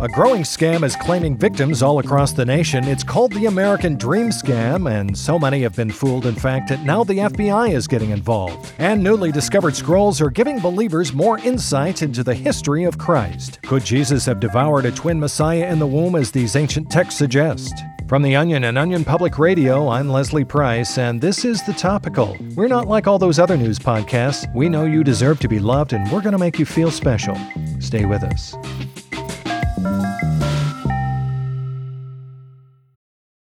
A growing scam is claiming victims all across the nation. It's called the American Dream Scam, and so many have been fooled, in fact, that now the FBI is getting involved. And newly discovered scrolls are giving believers more insight into the history of Christ. Could Jesus have devoured a twin Messiah in the womb, as these ancient texts suggest? From The Onion and Onion Public Radio, I'm Leslie Price, and this is The Topical. We're not like all those other news podcasts. We know you deserve to be loved, and we're going to make you feel special. Stay with us.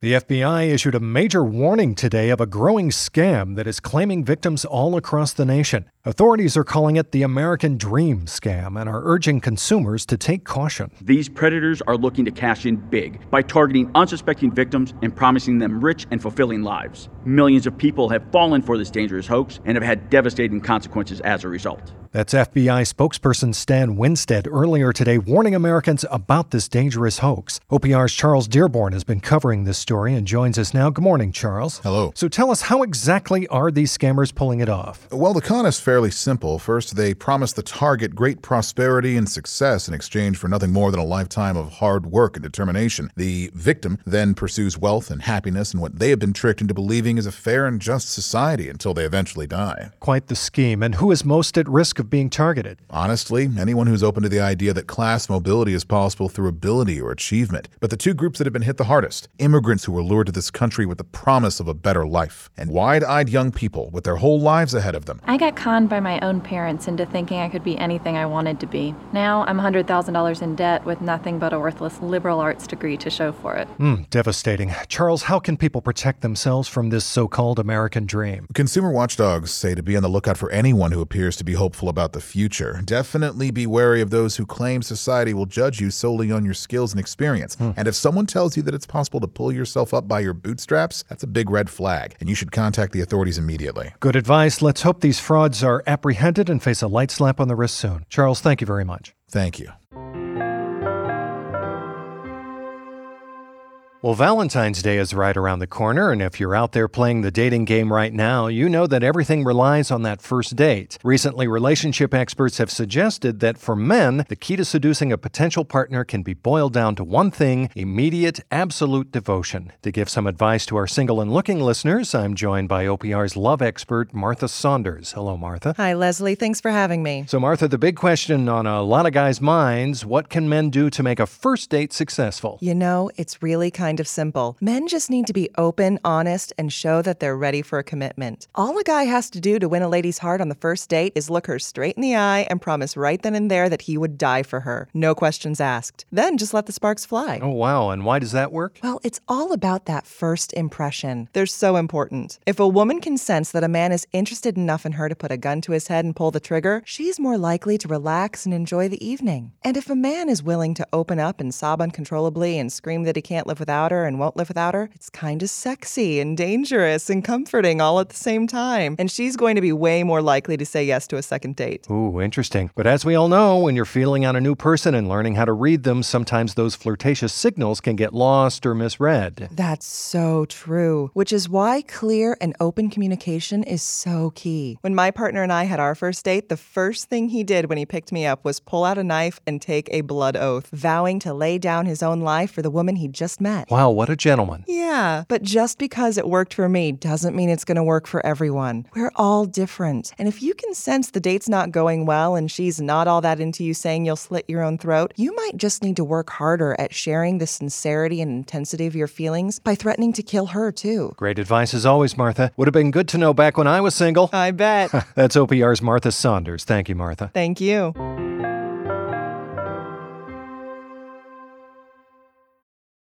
The FBI issued a major warning today of a growing scam that is claiming victims all across the nation. Authorities are calling it the American Dream Scam and are urging consumers to take caution. These predators are looking to cash in big by targeting unsuspecting victims and promising them rich and fulfilling lives. Millions of people have fallen for this dangerous hoax and have had devastating consequences as a result. That's FBI spokesperson Stan Winstead earlier today warning Americans about this dangerous hoax. OPR's Charles Dearborn has been covering this story and joins us now. Good morning, Charles. Hello. So tell us, how exactly are these scammers pulling it off? Well, the con is fairly simple. First, they promise the target great prosperity and success in exchange for nothing more than a lifetime of hard work and determination. The victim then pursues wealth and happiness in what they have been tricked into believing is a fair and just society until they eventually die. Quite the scheme. And who is most at risk of being targeted? Honestly, anyone who's open to the idea that class mobility is possible through ability or achievement. But the two groups that have been hit the hardest immigrants who were lured to this country with the promise of a better life, and wide eyed young people with their whole lives ahead of them. I got conned by my own parents into thinking I could be anything I wanted to be. Now I'm $100,000 in debt with nothing but a worthless liberal arts degree to show for it. Hmm, devastating. Charles, how can people protect themselves from this so called American dream? Consumer watchdogs say to be on the lookout for anyone who appears to be hopeful about the future. Definitely be wary of those who claim society will judge you solely on your skills and experience. Hmm. And if someone tells you that it's possible to pull yourself up by your bootstraps, that's a big red flag, and you should contact the authorities immediately. Good advice. Let's hope these frauds are apprehended and face a light slap on the wrist soon. Charles, thank you very much. Thank you. Well, Valentine's Day is right around the corner, and if you're out there playing the dating game right now, you know that everything relies on that first date. Recently, relationship experts have suggested that for men, the key to seducing a potential partner can be boiled down to one thing immediate, absolute devotion. To give some advice to our single and looking listeners, I'm joined by OPR's love expert, Martha Saunders. Hello, Martha. Hi, Leslie. Thanks for having me. So, Martha, the big question on a lot of guys' minds what can men do to make a first date successful? You know, it's really kind of simple. Men just need to be open, honest, and show that they're ready for a commitment. All a guy has to do to win a lady's heart on the first date is look her straight in the eye and promise right then and there that he would die for her. No questions asked. Then just let the sparks fly. Oh, wow. And why does that work? Well, it's all about that first impression. They're so important. If a woman can sense that a man is interested enough in her to put a gun to his head and pull the trigger, she's more likely to relax and enjoy the evening. And if a man is willing to open up and sob uncontrollably and scream that he can't live without her and won't live without her, it's kind of sexy and dangerous and comforting all at the same time. And she's going to be way more likely to say yes to a second date. Ooh, interesting. But as we all know, when you're feeling on a new person and learning how to read them, sometimes those flirtatious signals can get lost or misread. That's so true, which is why clear and open communication is so key. When my partner and I had our first date, the first thing he did when he picked me up was pull out a knife and take a blood oath, vowing to lay down his own life for the woman he just met. Wow, what a gentleman. Yeah, but just because it worked for me doesn't mean it's going to work for everyone. We're all different. And if you can sense the date's not going well and she's not all that into you saying you'll slit your own throat, you might just need to work harder at sharing the sincerity and intensity of your feelings by threatening to kill her too. Great advice as always, Martha. Would have been good to know back when I was single. I bet. That's OPR's Martha Saunders. Thank you, Martha. Thank you.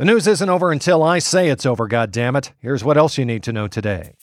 The news isn't over until I say it's over, goddammit. Here's what else you need to know today.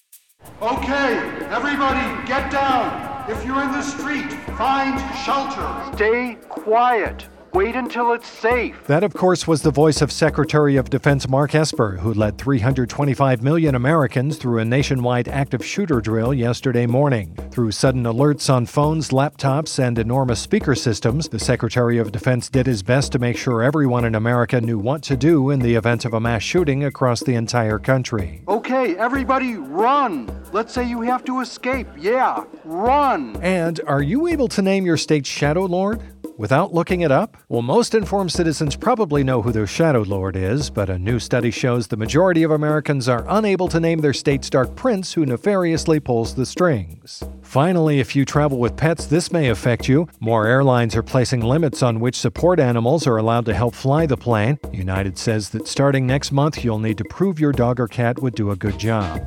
Okay, everybody, get down. If you're in the street, find shelter. Stay quiet. Wait until it's safe. That, of course, was the voice of Secretary of Defense Mark Esper, who led 325 million Americans through a nationwide active shooter drill yesterday morning. Through sudden alerts on phones, laptops, and enormous speaker systems, the Secretary of Defense did his best to make sure everyone in America knew what to do in the event of a mass shooting across the entire country. Okay, everybody, run. Let's say you have to escape. Yeah, run. And are you able to name your state's Shadow Lord? Without looking it up? Well, most informed citizens probably know who their shadow lord is, but a new study shows the majority of Americans are unable to name their state's dark prince who nefariously pulls the strings. Finally, if you travel with pets, this may affect you. More airlines are placing limits on which support animals are allowed to help fly the plane. United says that starting next month, you'll need to prove your dog or cat would do a good job.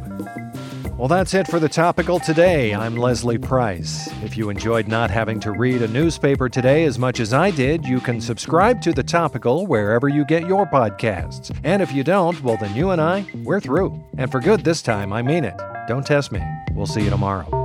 Well, that's it for the topical today. I'm Leslie Price. If you enjoyed not having to read a newspaper today as much as I did, you can subscribe to the topical wherever you get your podcasts. And if you don't, well, then you and I, we're through. And for good this time, I mean it. Don't test me. We'll see you tomorrow.